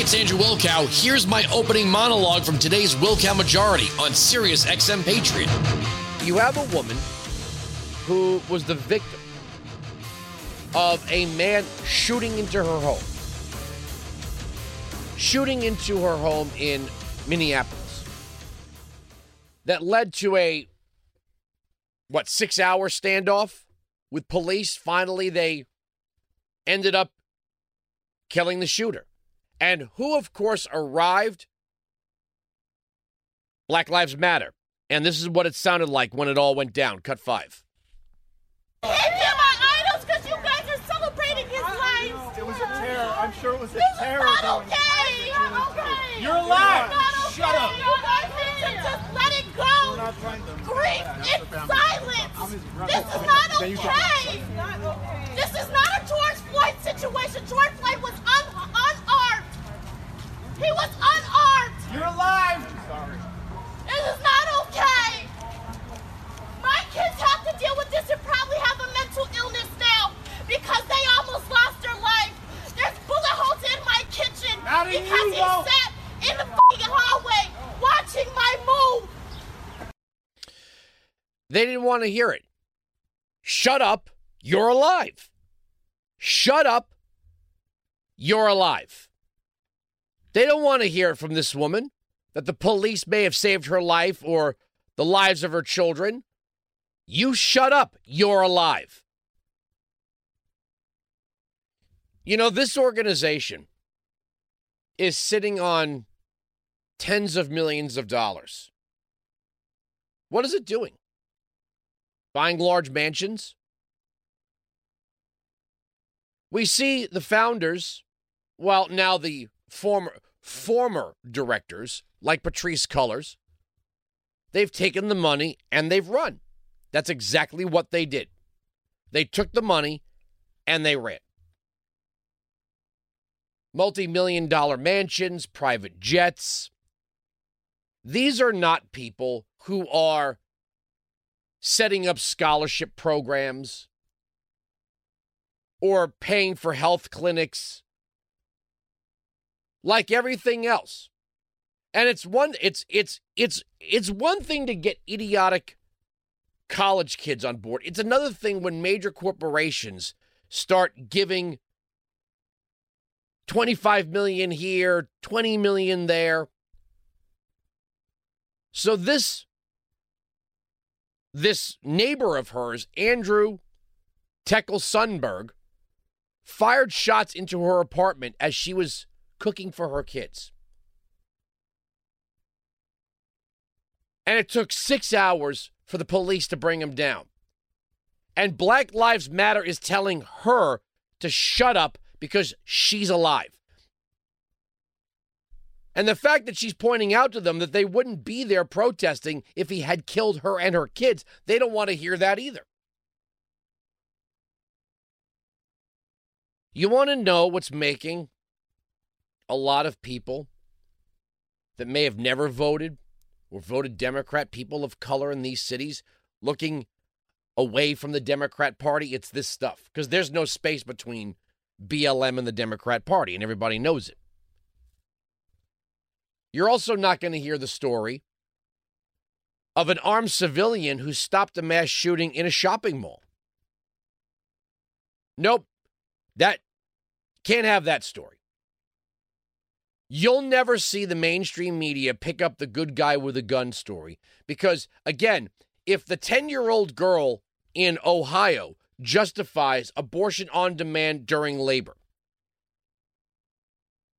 It's Andrew Wilkow. Here's my opening monologue from today's Wilkow Majority on Sirius XM Patriot. You have a woman who was the victim of a man shooting into her home. Shooting into her home in Minneapolis. That led to a, what, six hour standoff with police. Finally, they ended up killing the shooter. And who, of course, arrived? Black Lives Matter. And this is what it sounded like when it all went down. Cut five. Give me my idols because you guys are celebrating his life. It was a terror. I'm sure it was a This is not going- okay. Not okay. You're alive. Not okay. Shut up. You guys need to just let it go. not trying to. Grief in silence. This is not okay. This is not a George Floyd situation. George Floyd was un- unarmed. He was unarmed. You're alive. Sorry. This is not okay. My kids have to deal with this and probably have a mental illness now because they almost lost their life. There's bullet holes in my kitchen Not because you, he though. sat in the fucking hallway watching my move. They didn't want to hear it. Shut up. You're alive. Shut up. You're alive. They don't want to hear from this woman that the police may have saved her life or the lives of her children. You shut up. You're alive. You know, this organization is sitting on tens of millions of dollars. What is it doing? Buying large mansions? We see the founders, well, now the former former directors, like Patrisse Cullors, they've taken the money and they've run. That's exactly what they did. They took the money and they ran. Multi million dollar mansions, private jets. These are not people who are setting up scholarship programs or paying for health clinics like everything else. And it's one it's it's it's it's one thing to get idiotic college kids on board. It's another thing when major corporations start giving 25 million here 20 million there. So this this neighbor of hers, Andrew Tekle Sundberg, fired shots into her apartment as she was cooking for her kids. And it took six hours for the police to bring him down. And Black Lives Matter is telling her to shut up because she's alive. And the fact that she's pointing out to them that they wouldn't be there protesting if he had killed her and her kids, they don't want to hear that either. You want to know what's making a lot of people that may have never voted or voted Democrat, people of color in these cities, looking away from the Democrat Party? It's this stuff because there's no space between BLM and the Democrat Party, and everybody knows it. You're also not going to hear the story of an armed civilian who stopped a mass shooting in a shopping mall. Nope. That can't have that story. You'll never see the mainstream media pick up the good guy with a gun story because, again, if the 10 year old girl in Ohio justifies abortion on demand during labor,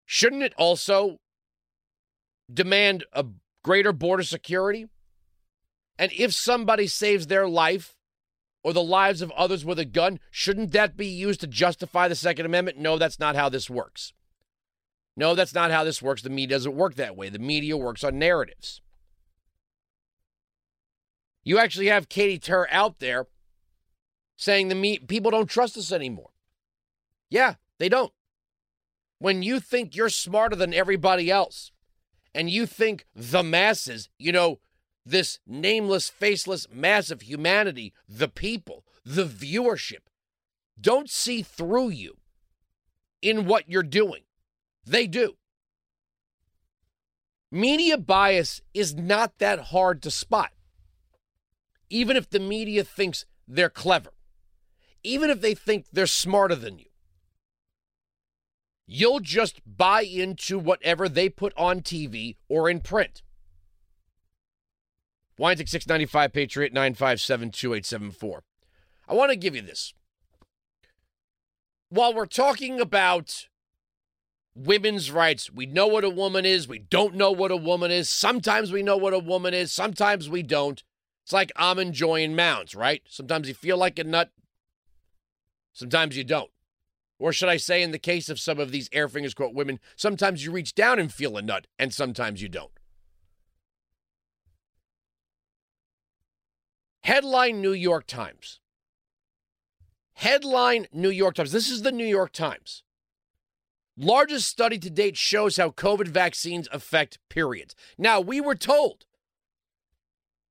shouldn't it also demand a greater border security? And if somebody saves their life or the lives of others with a gun, shouldn't that be used to justify the Second Amendment? No, that's not how this works. No, that's not how this works. The media doesn't work that way. The media works on narratives. You actually have Katie Tur out there saying the me- people don't trust us anymore. Yeah, they don't. When you think you're smarter than everybody else, and you think the masses, you know, this nameless, faceless mass of humanity, the people, the viewership, don't see through you in what you're doing. They do. Media bias is not that hard to spot, even if the media thinks they're clever, even if they think they're smarter than you. You'll just buy into whatever they put on TV or in print. Weinzig 695 Patriot 957 2874. I want to give you this. While we're talking about women's rights, we know what a woman is, we don't know what a woman is. Sometimes we know what a woman is, sometimes we don't. It's like I'm enjoying mounds, right? Sometimes you feel like a nut, sometimes you don't. Or should I say, in the case of some of these air fingers quote women, sometimes you reach down and feel a nut, and sometimes you don't. Headline New York Times. Headline New York Times. This is the New York Times. Largest study to date shows how COVID vaccines affect periods. Now, we were told,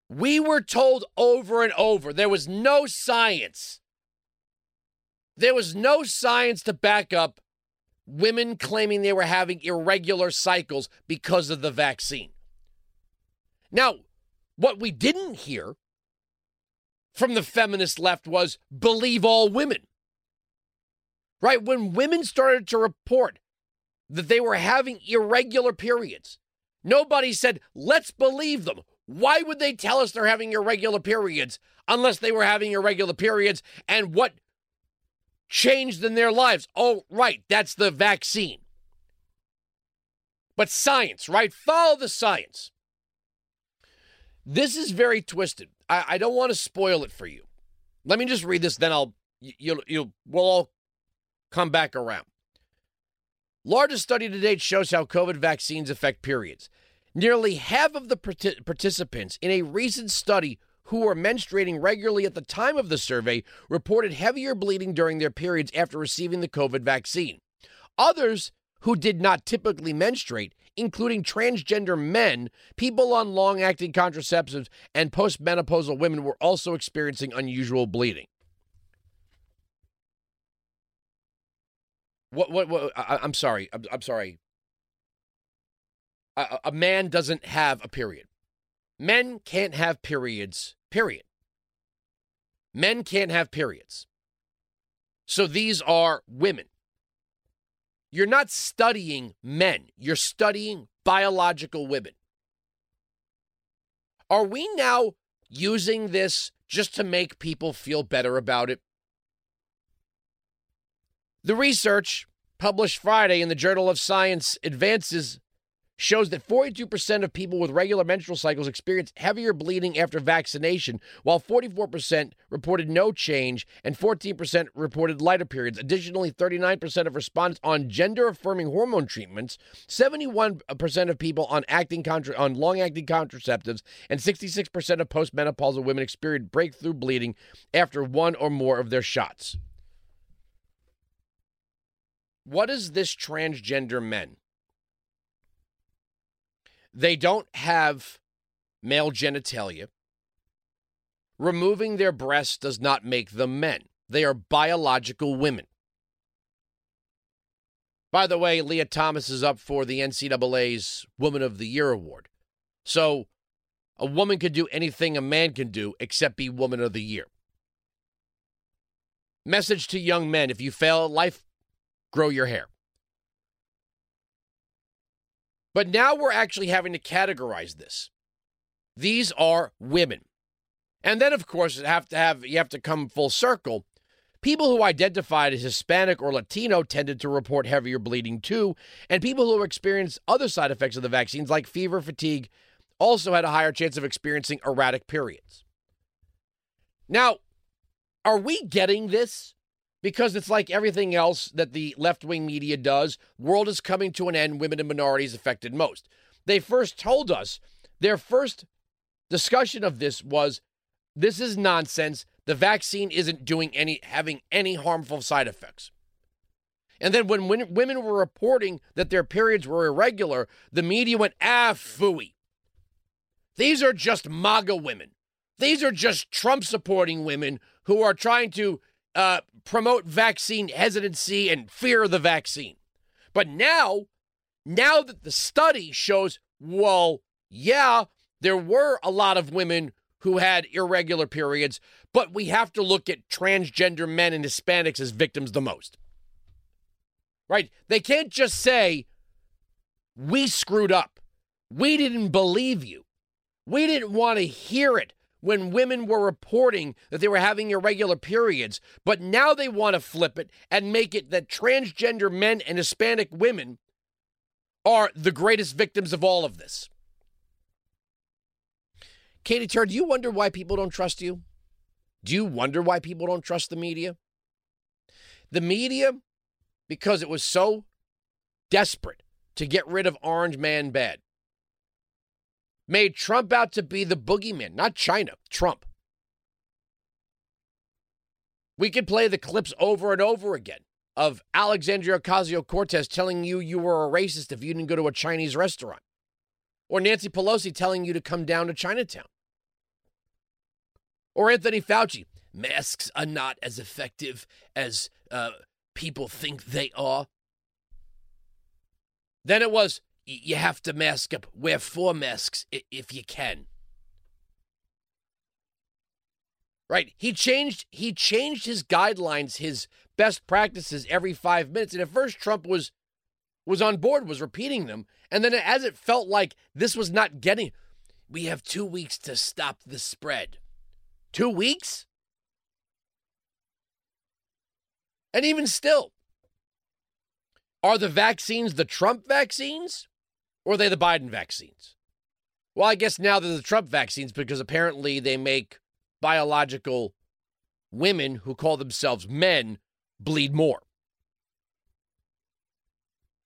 we were told over and over, there was no science. There was no science to back up women claiming they were having irregular cycles because of the vaccine. Now, what we didn't hear from the feminist left was believe all women. Right? When women started to report that they were having irregular periods, nobody said, let's believe them. Why would they tell us they're having irregular periods unless they were having irregular periods? And what changed in their lives? Oh, right, that's the vaccine. But science, right? Follow the science. This is very twisted. I, I don't want to spoil it for you. Let me just read this, then I'll you'll you'll we'll all come back around. Largest study to date shows how COVID vaccines affect periods. Nearly half of the participants in a recent study who were menstruating regularly at the time of the survey reported heavier bleeding during their periods after receiving the COVID vaccine. Others who did not typically menstruate including transgender men, people on long acting contraceptives, and postmenopausal women were also experiencing unusual bleeding. What, what, what I, am sorry. I'm, I'm sorry. A, a man doesn't have a period. Men can't have periods, period. Men can't have periods. So these are women. You're not studying men, you're studying biological women. Are we now using this just to make people feel better about it? The research published Friday in the Journal of Science Advances shows that 42% of people with regular menstrual cycles experience heavier bleeding after vaccination, while 44% reported no change and 14% reported lighter periods. Additionally, 39% of respondents on gender-affirming hormone treatments, 71% of people on acting contra- on long-acting contraceptives, and 66% of postmenopausal women experienced breakthrough bleeding after one or more of their shots. What is this transgender men? They don't have male genitalia. Removing their breasts does not make them men. They are biological women. By the way, Lia Thomas is up for the NCAA's Woman of the Year award. So a woman can do anything a man can do except be Woman of the Year. Message to young men if you fail at life, grow your hair. But now we're actually having to categorize this. These are women. And then, of course, have to have you have to come full circle. People who identified as Hispanic or Latino tended to report heavier bleeding too, and people who experienced other side effects of the vaccines, like fever, fatigue, also had a higher chance of experiencing erratic periods. Now, are we getting this? Because it's like everything else that the left wing media does. World is coming to an end. Women and minorities affected most. They first told us their first discussion of this was this is nonsense. The vaccine isn't doing any having any harmful side effects. And then when women were reporting that their periods were irregular, the media went, ah, fooey. These are just MAGA women. These are just Trump supporting women who are trying to uh, promote vaccine hesitancy and fear of the vaccine. But now, now that the study shows well, yeah, there were a lot of women who had irregular periods, but we have to look at transgender men and Hispanics as victims the most. Right? They can't just say, we screwed up. We didn't believe you. We didn't want to hear it when women were reporting that they were having irregular periods, but now they want to flip it and make it that transgender men and Hispanic women are the greatest victims of all of this. Katie Tur, do you wonder why people don't trust you? Do you wonder why people don't trust the media? The media, because it was so desperate to get rid of Orange Man Bad, made Trump out to be the boogeyman, not China, Trump. We could play the clips over and over again of Alexandria Ocasio Cortez telling you you were a racist if you didn't go to a Chinese restaurant, or Nancy Pelosi telling you to come down to Chinatown, or Anthony Fauci. Masks are not as effective as uh, people think they are. Then it was you have to mask up. Wear four masks if you can. Right? He changed he changed his guidelines, his best practices every 5 minutes. And at first Trump was was on board, was repeating them, and then as it felt like this was not getting we have 2 weeks to stop the spread. 2 weeks? And even still, are the vaccines the Trump vaccines? Or are they the Biden vaccines? Well, I guess now they're the Trump vaccines because apparently they make biological women who call themselves men bleed more.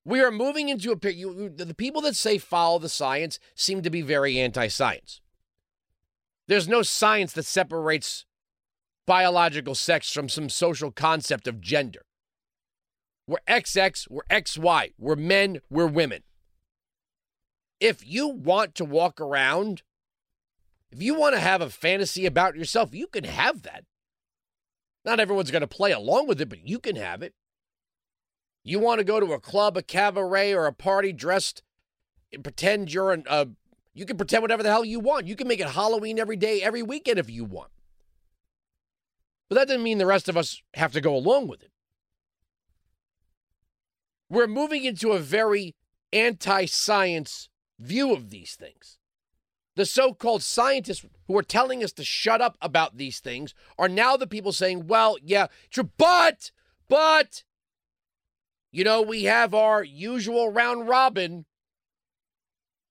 We are moving into a period. The people that say follow the science seem to be very anti science. There's no science that separates biological sex from some social concept of gender. We're XX, we're XY, we're men, we're women. If you want to walk around, if you want to have a fantasy about yourself, you can have that. Not everyone's going to play along with it, but you can have it. You want to go to a club, a cabaret, or a party dressed and pretend you're an, uh, you can pretend whatever the hell you want. You can make it Halloween every day, every weekend if you want. But that doesn't mean the rest of us have to go along with it. We're moving into a very anti science view of these things. The so called scientists who are telling us to shut up about these things are now the people saying, well, yeah, true, but, but, you know, we have our usual round robin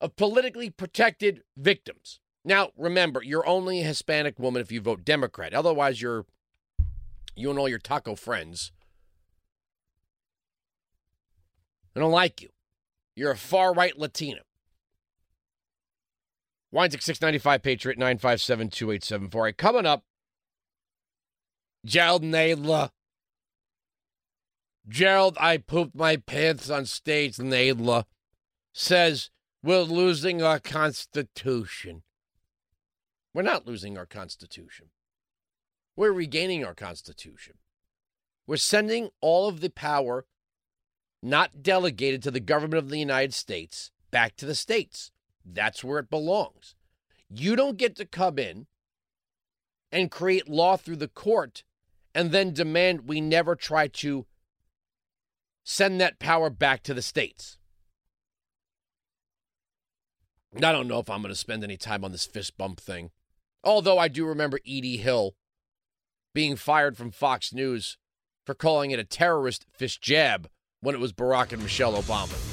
of politically protected victims. Now, remember, you're only a Hispanic woman if you vote Democrat. Otherwise, you're you and all your taco friends. I don't like you. You're a far right Latina. Wines at 695 Patriot 957 2874. All right, coming up, Jerrold Nadler. Jerrold, I pooped my pants on stage. Nadler says we're losing our Constitution. We're not losing our Constitution. We're regaining our Constitution. We're sending all of the power not delegated to the government of the United States back to the states. That's where it belongs. You don't get to come in and create law through the court and then demand we never try to send that power back to the states. I don't know if I'm going to spend any time on this fist bump thing. Although I do remember E.D. Hill being fired from Fox News for calling it a terrorist fist jab when it was Barack and Michelle Obama.